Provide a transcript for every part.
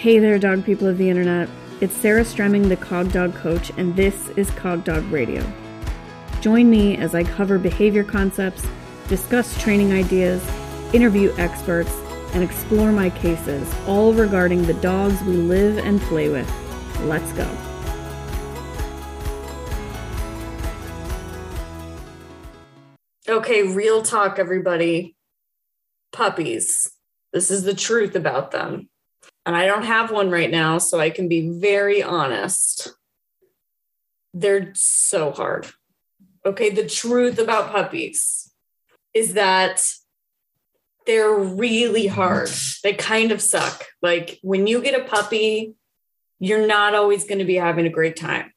Hey there, dog people of the internet. It's Sarah Stremming, the Cog Dog Coach, and this is Cog Dog Radio. Join me as I cover behavior concepts, discuss training ideas, interview experts, and explore my cases, all regarding the dogs we live and play with. Let's go. Okay, real talk, everybody. Puppies. This is the truth about them. And I don't have one right now, so I can be very honest. They're so hard. Okay, the truth about puppies is that they're really hard. They kind of suck. Like when you get a puppy, you're not always going to be having a great time.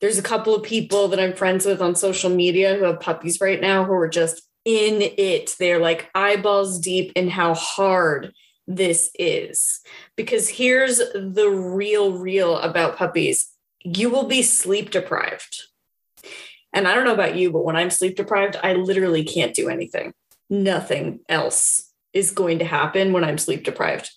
There's a couple of people that I'm friends with on social media who have puppies right now who are just in it. They're like eyeballs deep in how hard this is. Because here's the real, real about puppies you will be sleep deprived. And I don't know about you, but when I'm sleep deprived, I literally can't do anything. Nothing else is going to happen when I'm sleep deprived.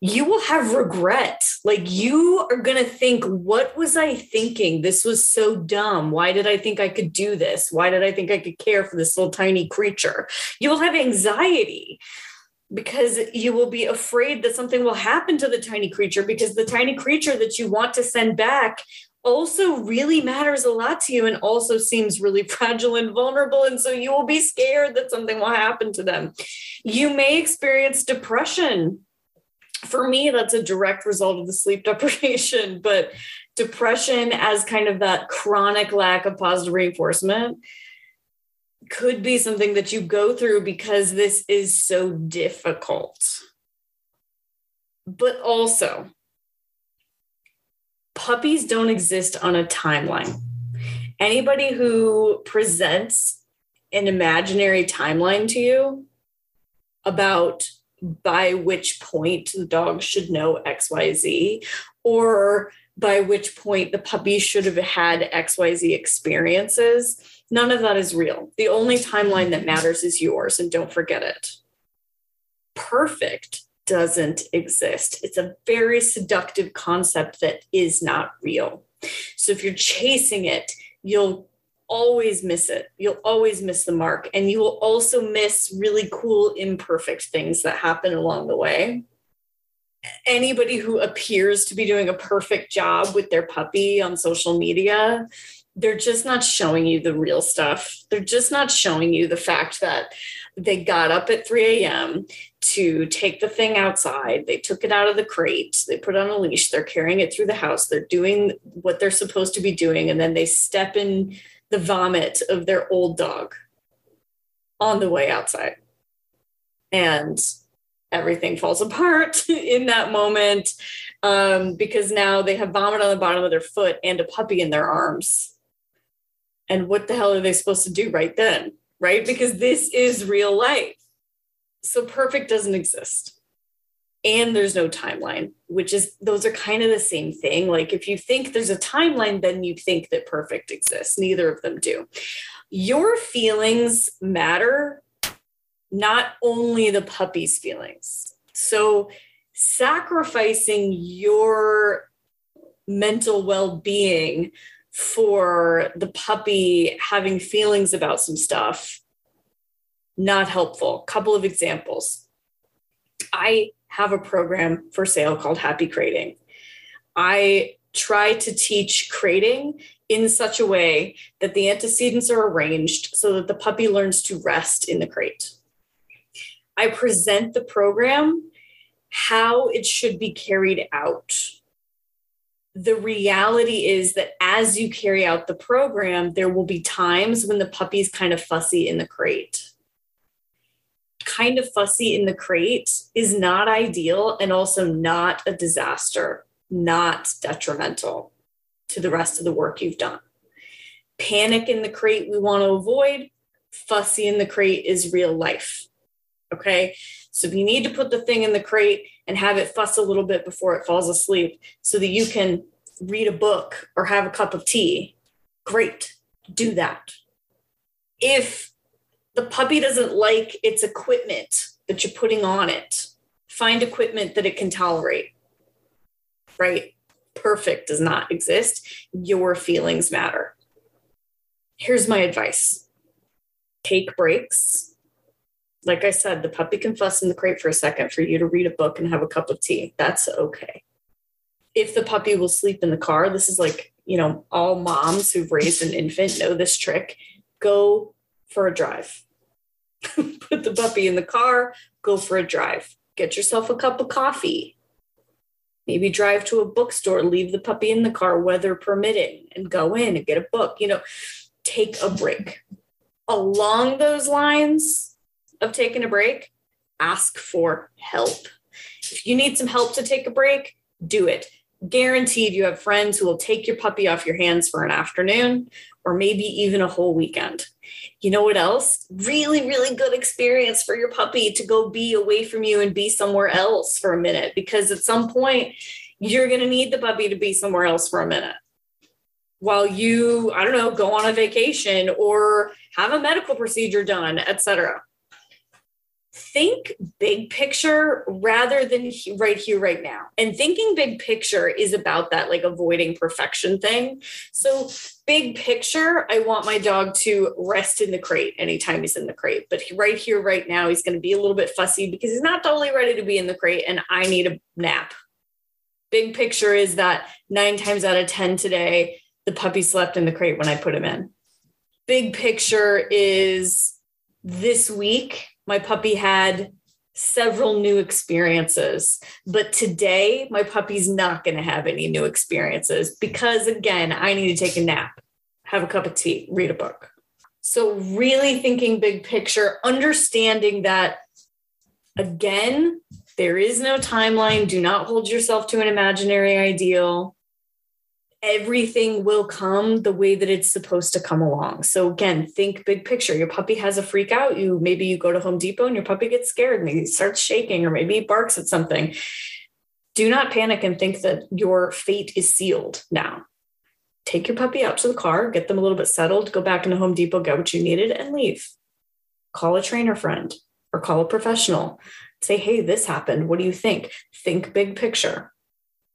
You will have regret. Like you are going to think, what was I thinking? This was so dumb. Why did I think I could do this? Why did I think I could care for this little tiny creature? You will have anxiety because you will be afraid that something will happen to the tiny creature because the tiny creature that you want to send back also really matters a lot to you and also seems really fragile and vulnerable. And so you will be scared that something will happen to them. You may experience depression. For me, that's a direct result of the sleep deprivation, but depression as kind of that chronic lack of positive reinforcement could be something that you go through because this is so difficult. But also, puppies don't exist on a timeline. Anybody who presents an imaginary timeline to you about by which point the dog should know XYZ or by which point the puppy should have had XYZ experiences. None of that is real. The only timeline that matters is yours, and don't forget it. Perfect doesn't exist. It's a very seductive concept that is not real. So if you're chasing it, you'll always miss it. You'll always miss the mark. And you will also miss really cool, imperfect things that happen along the way. Anybody who appears to be doing a perfect job with their puppy on social media, they're just not showing you the real stuff. They're just not showing you the fact that they got up at 3 a.m. to take the thing outside. They took it out of the crate. They put on a leash. They're carrying it through the house. They're doing what they're supposed to be doing. And then they step in the vomit of their old dog on the way outside. And everything falls apart in that moment um, because now they have vomit on the bottom of their foot and a puppy in their arms. And what the hell are they supposed to do right then? right? Because this is real life. So perfect doesn't exist. And there's no timeline, which is, those are kind of the same thing. Like if you think there's a timeline, then you think that perfect exists. Neither of them do. Your feelings matter, not only the puppy's feelings. So sacrificing your mental well being for the puppy having feelings about some stuff not helpful. Couple of examples. I have a program for sale called happy crating. I try to teach crating in such a way that the antecedents are arranged so that the puppy learns to rest in the crate. I present the program how it should be carried out the reality is that as you carry out the program, there will be times when the puppy's kind of fussy in the crate. Kind of fussy in the crate is not ideal and also not a disaster, not detrimental to the rest of the work you've done. Panic in the crate we want to avoid, fussy in the crate is real life. Okay. So if you need to put the thing in the crate and have it fuss a little bit before it falls asleep so that you can read a book or have a cup of tea, great, do that. If the puppy doesn't like its equipment that you're putting on it, find equipment that it can tolerate. right? Perfect does not exist. Your feelings matter. Here's my advice take breaks. Like I said, the puppy can fuss in the crate for a second for you to read a book and have a cup of tea. That's okay. If the puppy will sleep in the car, this is like, you know, all moms who've raised an infant know this trick. Go for a drive. Put the puppy in the car, go for a drive. Get yourself a cup of coffee. Maybe drive to a bookstore, leave the puppy in the car, weather permitting, and go in and get a book. You know, take a break. Along those lines of taking a break, ask for help. If you need some help to take a break, do it. Guaranteed you have friends who will take your puppy off your hands for an afternoon or maybe even a whole weekend. You know what else? Really, really good experience for your puppy to go be away from you and be somewhere else for a minute because at some point you're going to need the puppy to be somewhere else for a minute while you i don't know go on a vacation or have a medical procedure done etc think big picture rather than right here right now. And thinking big picture is about that like avoiding perfection thing. So big picture i want my dog to rest in the crate anytime he's in the crate. But right here right now he's going to be a little bit fussy because he's not totally ready to be in the crate and i need a nap. Big picture is that nine times out of ten today the puppy slept in the crate when I put him in. Big picture is this week, my puppy had several new experiences. But today, my puppy's not going to have any new experiences because, again, I need to take a nap, have a cup of tea, read a book. So, really thinking big picture, understanding that, again, there is no timeline. Do not hold yourself to an imaginary ideal everything will come the way that it's supposed to come along. So again, think big picture. Your puppy has a freak out. You maybe you go to Home Depot and your puppy gets scared he starts shaking or maybe barks at something. Do not panic and think that your fate is sealed now. Take your puppy out to the car, get them a little bit settled, go back into Home Depot, get what you needed, and leave. Call a trainer friend or call a professional. Say, hey, this happened. What do you think? Think big picture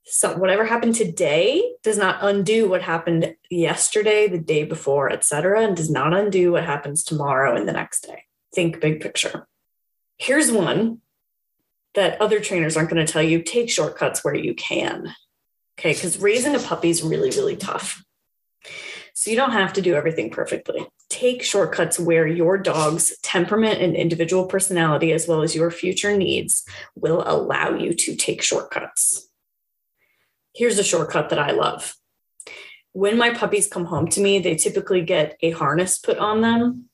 so whatever happened today does not undo what happened yesterday the day before etc and does not undo what happens tomorrow and the next day. Think big picture. Here's one that other trainers aren't going to tell you take shortcuts where you can okay? Because raising a puppy is really really tough. So you don't have to do everything perfectly. Take shortcuts where your dog's temperament and individual personality as well as your future needs will allow you to take shortcuts here's a shortcut that I love. When my puppies come home to me, they typically get a harness put on them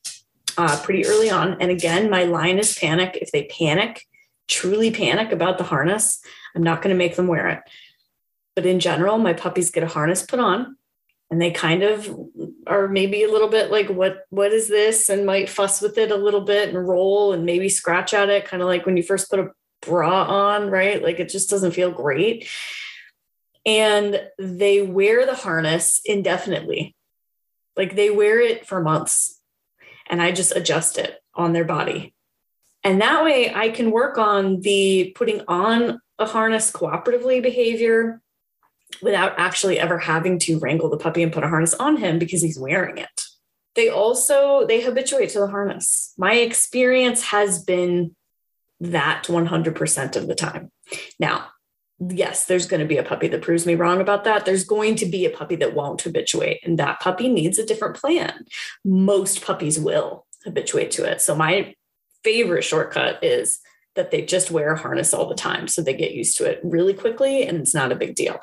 uh, pretty early on. And again, my line is panic. If they panic, truly panic about the harness, I'm not going to make them wear it. But in general, my puppies get a harness put on and they kind of are maybe a little bit like what what is this and might fuss with it a little bit and roll and maybe scratch at it kind of like when you first put a bra on right like it just doesn't feel great and they wear the harness indefinitely. Like they wear it for months and I just adjust it on their body. And that way I can work on the putting on a harness cooperatively behavior without actually ever having to wrangle the puppy and put a harness on him because he's wearing it. They also they habituate to the harness. My experience has been that 100% of the time. Now, yes, there's going to be a puppy that proves me wrong about that. There's going to be a puppy that won't habituate, and that puppy needs a different plan. Most puppies will habituate to it. So, my favorite shortcut is that they just wear a harness all the time. So they get used to it really quickly, and it's not a big deal.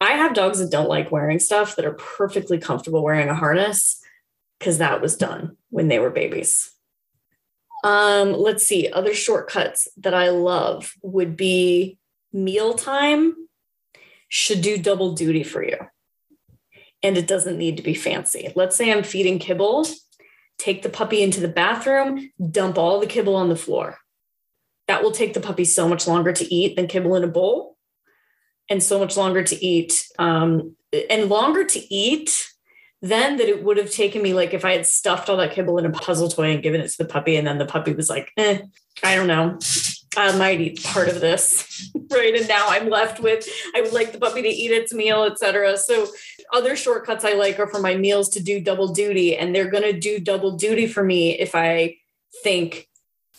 I have dogs that don't like wearing stuff that are perfectly comfortable wearing a harness because that was done when they were babies. Um, let's see, other shortcuts that I love would be mealtime should do double duty for you. And it doesn't need to be fancy. Let's say I'm feeding kibble, take the puppy into the bathroom, dump all the kibble on the floor. That will take the puppy so much longer to eat than kibble in a bowl, and so much longer to eat, um, and longer to eat then that it would have taken me like if I had stuffed all that kibble in a puzzle toy and given it to the puppy, and then the puppy was like, eh, I don't know. I might eat part of this, right? And now I'm left with I would like the puppy to eat its meal, etc. So other shortcuts I like are for my meals to do double duty, and they're going to do double duty for me if I think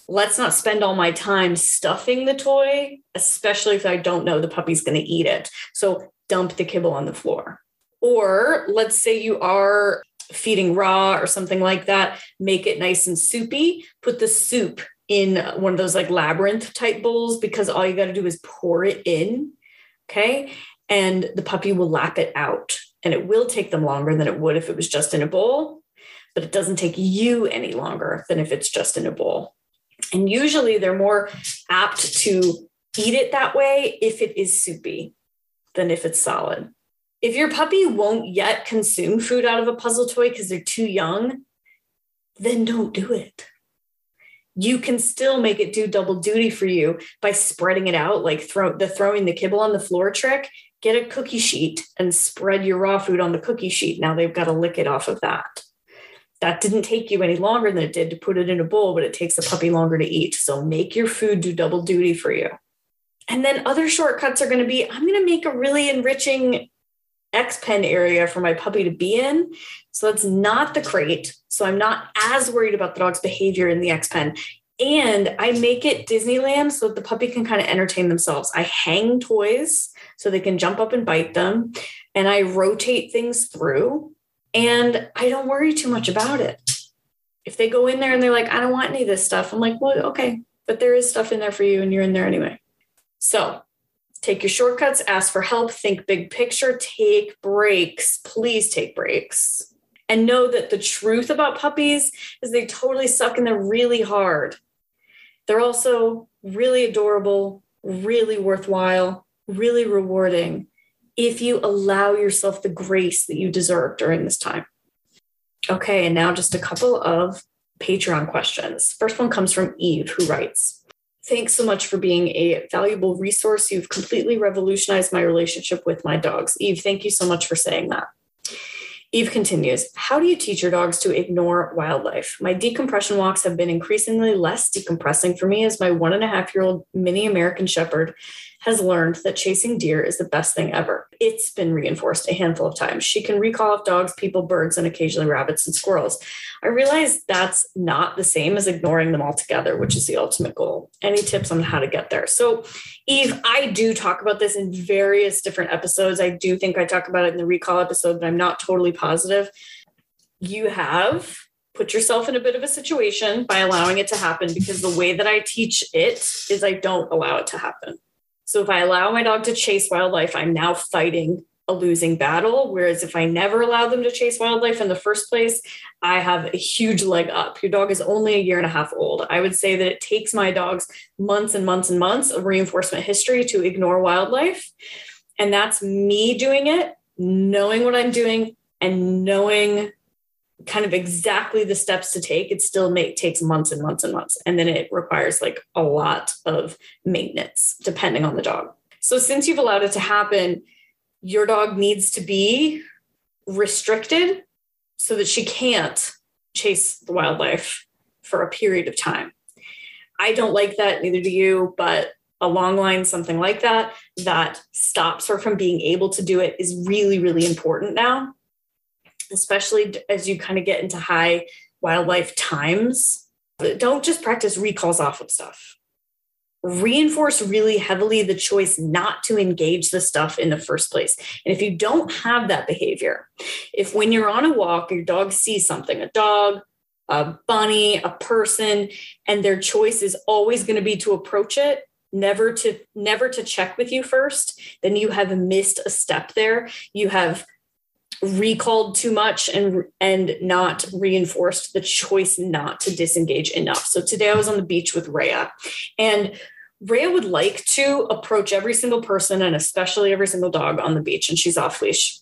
let's not spend all my time stuffing the toy, especially if I don't know the puppy's going to eat it. So dump the kibble on the floor. Or let's say you are feeding raw or something like that, make it nice and soupy, put the soup in one of those like labyrinth type bowls because all you got to do is pour it in. Okay. And the puppy will lap it out. And it will take them longer than it would if it was just in a bowl, but it doesn't take you any longer than if it's just in a bowl. And usually they're more apt to eat it that way if it is soupy than if it's solid. If your puppy won't yet consume food out of a puzzle toy because they're too young, then don't do it. You can still make it do double duty for you by spreading it out, like throw the throwing the kibble on the floor trick. Get a cookie sheet and spread your raw food on the cookie sheet. Now they've got to lick it off of that. That didn't take you any longer than it did to put it in a bowl, but it takes a puppy longer to eat. So make your food do double duty for you. And then other shortcuts are going to be I'm going to make a really enriching X pen area for my puppy to be in. So that's not the crate. So I'm not as worried about the dog's behavior in the X pen. And I make it Disneyland so that the puppy can kind of entertain themselves. I hang toys so they can jump up and bite them. And I rotate things through. And I don't worry too much about it. If they go in there and they're like, I don't want any of this stuff, I'm like, well, okay, but there is stuff in there for you and you're in there anyway. So take your shortcuts, ask for help, think big picture, take breaks. Please take breaks. And know that the truth about puppies is they totally suck and they're really hard. They're also really adorable, really worthwhile, really rewarding if you allow yourself the grace that you deserve during this time. Okay, and now just a couple of Patreon questions. First one comes from Eve, who writes Thanks so much for being a valuable resource. You've completely revolutionized my relationship with my dogs. Eve, thank you so much for saying that. Eve continues How do you teach your dogs to ignore wildlife? My decompression walks have been increasingly less decompressing for me as my one and a half year old mini American Shepherd has learned that chasing deer is the best thing ever. It's been reinforced a handful of times. She can recall off dogs, people, birds, and occasionally rabbits and squirrels. I realize that's not the same as ignoring them altogether, which is the ultimate goal. Any tips on how to get there? So, Eve, I do talk about this in various different episodes. I do think I talk about it in the recall episode, but I'm not totally positive. You have put yourself in a bit of a situation by allowing it to happen because the way that I teach it is I don't allow it to happen. So if I allow my dog to chase wildlife, I'm now fighting a losing battle. Whereas if I never allow them to chase wildlife in the first place, I have a huge leg up. Your dog is only a year and a half old. I would say that it takes my dogs months and months and months of reinforcement history to ignore wildlife. And that's me doing it, knowing what I'm doing and knowing kind of exactly the steps to take, it still may, takes months and months and months. And then it requires like a lot of maintenance depending on the dog. So since you've allowed it to happen, your dog needs to be restricted so that she can't chase the wildlife for a period of time. I don't like that, neither do you, but a long line, something like that, that stops her from being able to do it is really, really important now especially as you kind of get into high wildlife times. Don't just practice recalls off of stuff. Reinforce really heavily the choice not to engage the stuff in the first place. And if you don't have that behavior, if when you're on a walk, your dog sees something, a dog, a bunny, a person, and their choice is always going to be to approach it, never to never to check with you first, then you have missed a step there. You have recalled too much and and not reinforced the choice not to disengage enough. So today I was on the beach with Rhea and Rhea would like to approach every single person and especially every single dog on the beach and she's off leash.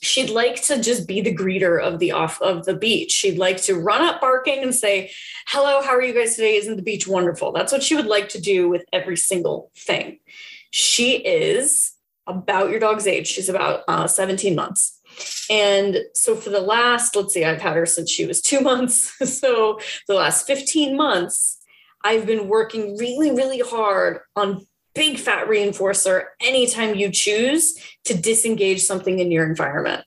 She'd like to just be the greeter of the off of the beach. She'd like to run up barking and say, "Hello, how are you guys today? Isn't the beach wonderful?" That's what she would like to do with every single thing. She is about your dog's age. She's about uh, 17 months. And so for the last, let's see, I've had her since she was two months. So the last 15 months, I've been working really, really hard on big fat reinforcer anytime you choose to disengage something in your environment.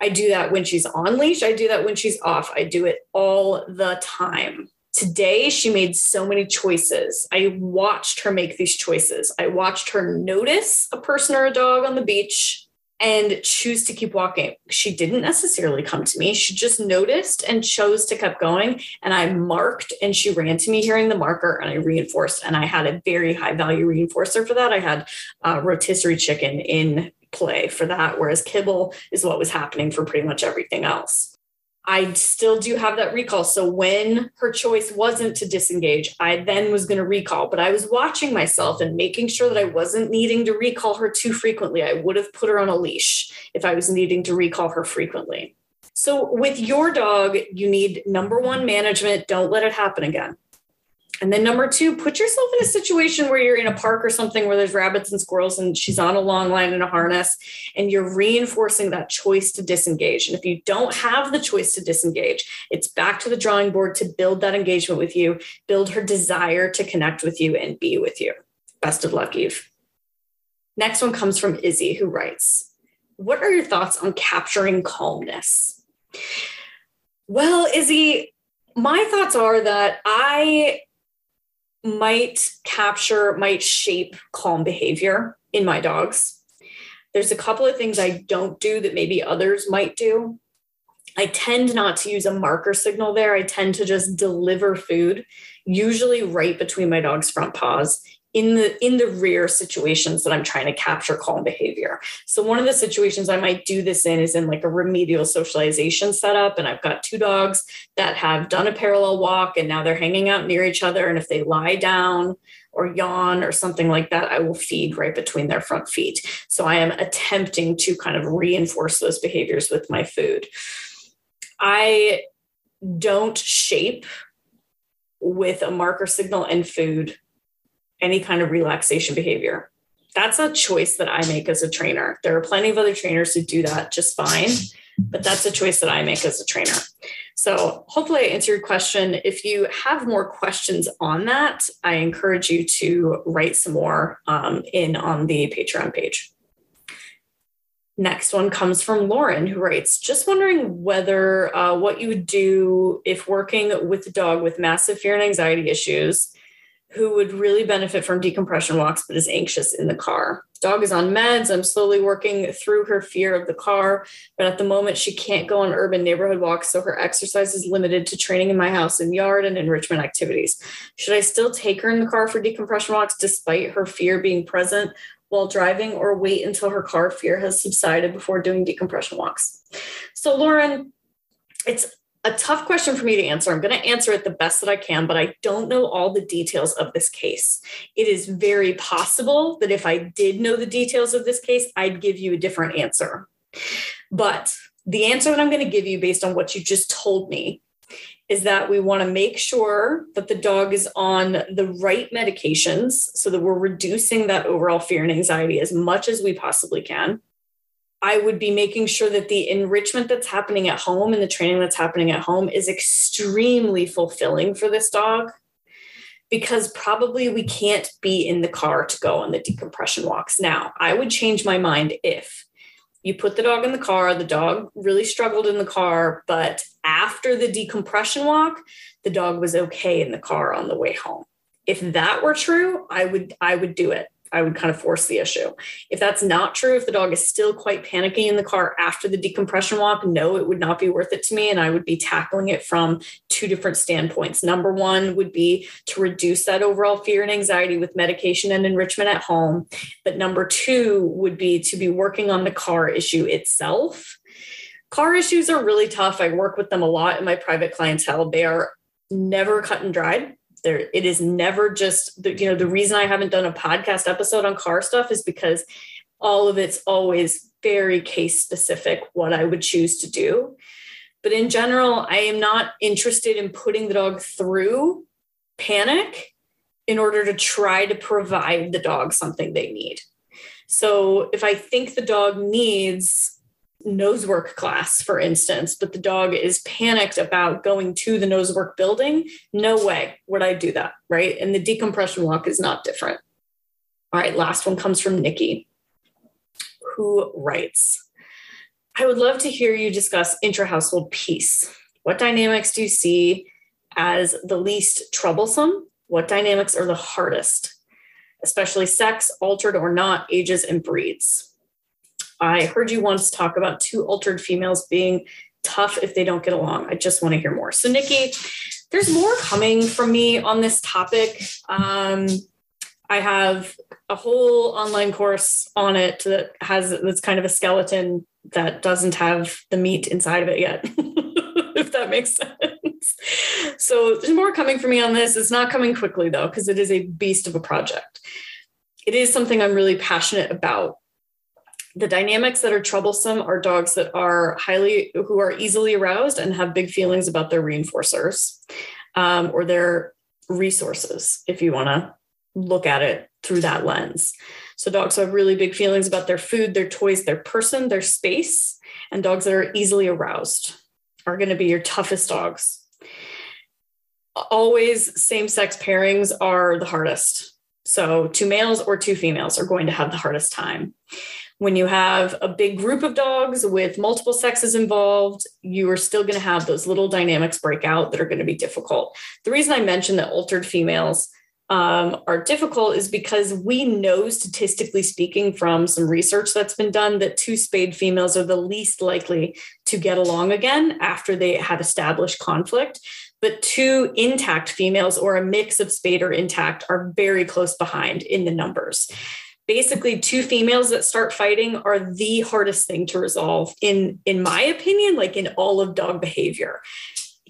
I do that when she's on leash. I do that when she's off. I do it all the time. Today, she made so many choices. I watched her make these choices. I watched her notice a person or a dog on the beach and choose to keep walking. She didn't necessarily come to me. She just noticed and chose to keep going. And I marked and she ran to me hearing the marker and I reinforced. And I had a very high value reinforcer for that. I had uh, rotisserie chicken in play for that, whereas kibble is what was happening for pretty much everything else. I still do have that recall. So when her choice wasn't to disengage, I then was going to recall, but I was watching myself and making sure that I wasn't needing to recall her too frequently. I would have put her on a leash if I was needing to recall her frequently. So with your dog, you need number one management. Don't let it happen again. And then number two, put yourself in a situation where you're in a park or something where there's rabbits and squirrels and she's on a long line in a harness and you're reinforcing that choice to disengage. And if you don't have the choice to disengage, it's back to the drawing board to build that engagement with you, build her desire to connect with you and be with you. Best of luck, Eve. Next one comes from Izzy, who writes What are your thoughts on capturing calmness? Well, Izzy, my thoughts are that I might capture, might shape calm behavior in my dogs. There's a couple of things I don't do that maybe others might do. I tend not to use a marker signal there. I tend to just deliver food, usually right between my dog's front paws in the in the rare situations that I'm trying to capture calm behavior. So one of the situations I might do this in is in like a remedial socialization setup and I've got two dogs that have done a parallel walk and now they're hanging out near each other and if they lie down or yawn or something like that I will feed right between their front feet. So I am attempting to kind of reinforce those behaviors with my food. I don't shape with a marker signal and food any kind of relaxation behavior. That's a choice that I make as a trainer. There are plenty of other trainers who do that just fine, but that's a choice that I make as a trainer. So, hopefully, I answered your question. If you have more questions on that, I encourage you to write some more um, in on the Patreon page. Next one comes from Lauren, who writes Just wondering whether uh, what you would do if working with a dog with massive fear and anxiety issues who would really benefit from decompression walks but is anxious in the car. Dog is on meds. I'm slowly working through her fear of the car, but at the moment she can't go on urban neighborhood walks, so her exercise is limited to training in my house and yard and enrichment activities. Should I still take her in the car for decompression walks despite her fear being present while driving or wait until her car fear has subsided before doing decompression walks? So Lauren, it's a tough question for me to answer. I'm going to answer it the best that I can, but I don't know all the details of this case. It is very possible that if I did know the details of this case, I'd give you a different answer. But the answer that I'm going to give you based on what you just told me is that we want to make sure that the dog is on the right medications so that we're reducing that overall fear and anxiety as much as we possibly can. I would be making sure that the enrichment that's happening at home and the training that's happening at home is extremely fulfilling for this dog because probably we can't be in the car to go on the decompression walks. Now, I would change my mind if you put the dog in the car, the dog really struggled in the car, but after the decompression walk, the dog was okay in the car on the way home. If that were true, I would I would do it I would kind of force the issue. If that's not true, if the dog is still quite panicky in the car after the decompression walk, no, it would not be worth it to me. And I would be tackling it from two different standpoints. Number one would be to reduce that overall fear and anxiety with medication and enrichment at home. But number two would be to be working on the car issue itself. Car issues are really tough. I work with them a lot in my private clientele. They are never cut and dried there it is never just the, you know the reason i haven't done a podcast episode on car stuff is because all of it's always very case specific what i would choose to do. But in general i am not interested in putting the dog through panic in order to try to provide the dog something they need. So if i think the dog needs nose work class, for instance, but the dog is panicked about going to the nose work building, no way would I do that, right? And the decompression walk is not different. All right, last one comes from Nikki, who writes I would love to hear you discuss intra household peace. What dynamics do you see as the least troublesome? What dynamics are the hardest, especially sex, altered or not, ages, and breeds? I heard you once talk about two altered females being tough if they don't get along. I just want to hear more. So, Nikki, there's more coming from me on this topic. Um, I have a whole online course on it that has that's kind of a skeleton that doesn't have the meat inside of it yet, if that makes sense. So there's more coming for me on this. It's not coming quickly though, because it is a beast of a project. It is something I'm really passionate about. The dynamics that are troublesome are dogs that are highly, who are easily aroused and have big feelings about their reinforcers um, or their resources, if you want to look at it through that lens. So dogs have really big feelings about their food, their toys, their person, their space, and dogs that are easily aroused are going to be your toughest dogs. Always same sex pairings are the hardest. So, two males or two females are going to have the hardest time. When you have a big group of dogs with multiple sexes involved, you are still going to have those little dynamics break out that are going to be difficult. The reason I mentioned that altered females um, are difficult is because we know, statistically speaking, from some research that's been done, that two spayed females are the least likely to get along again after they have established conflict. But two intact females or a mix of spayed or intact are very close behind in the numbers. Basically, two females that start fighting are the hardest thing to resolve, in, in my opinion, like in all of dog behavior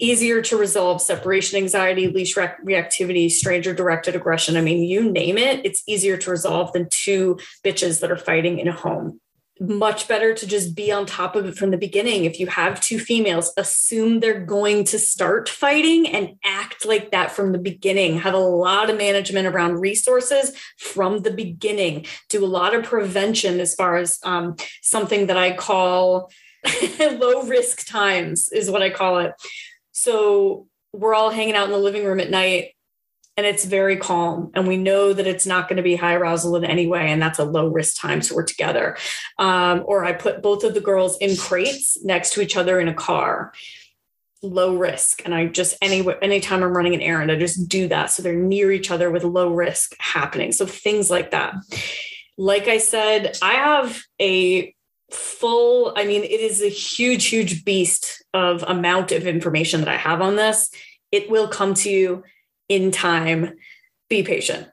easier to resolve separation anxiety, leash re- reactivity, stranger directed aggression. I mean, you name it, it's easier to resolve than two bitches that are fighting in a home. Much better to just be on top of it from the beginning. If you have two females, assume they're going to start fighting and act like that from the beginning. Have a lot of management around resources from the beginning. Do a lot of prevention as far as um, something that I call low risk times, is what I call it so we're all hanging out in the living room at night and it's very calm and we know that it's not going to be high arousal in any way and that's a low risk time so we're together. Um, or i put both of the girls in crates next to each other in a car. Low risk and i just any anytime i'm running an errand i just do that so they're near each other with low risk happening. So things like that. Like i said i have a full i mean it is a huge huge beast of amount of information that i have on this. It will come to you in time. Be patient.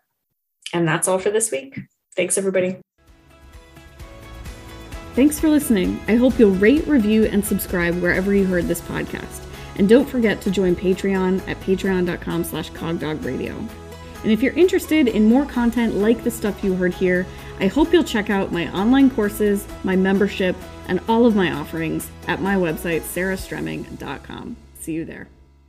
And that's all for this week. Thanks everybody. Thanks for listening. I hope you'll rate review and subscribe wherever you heard this podcast. And don't forget to join patreon at patreon.com slash cogdogradio. And if you're interested in more content like the stuff you heard here I hope you'll check out my online courses, my membership, and all of my offerings at my website, sarahstremming.com. See you there.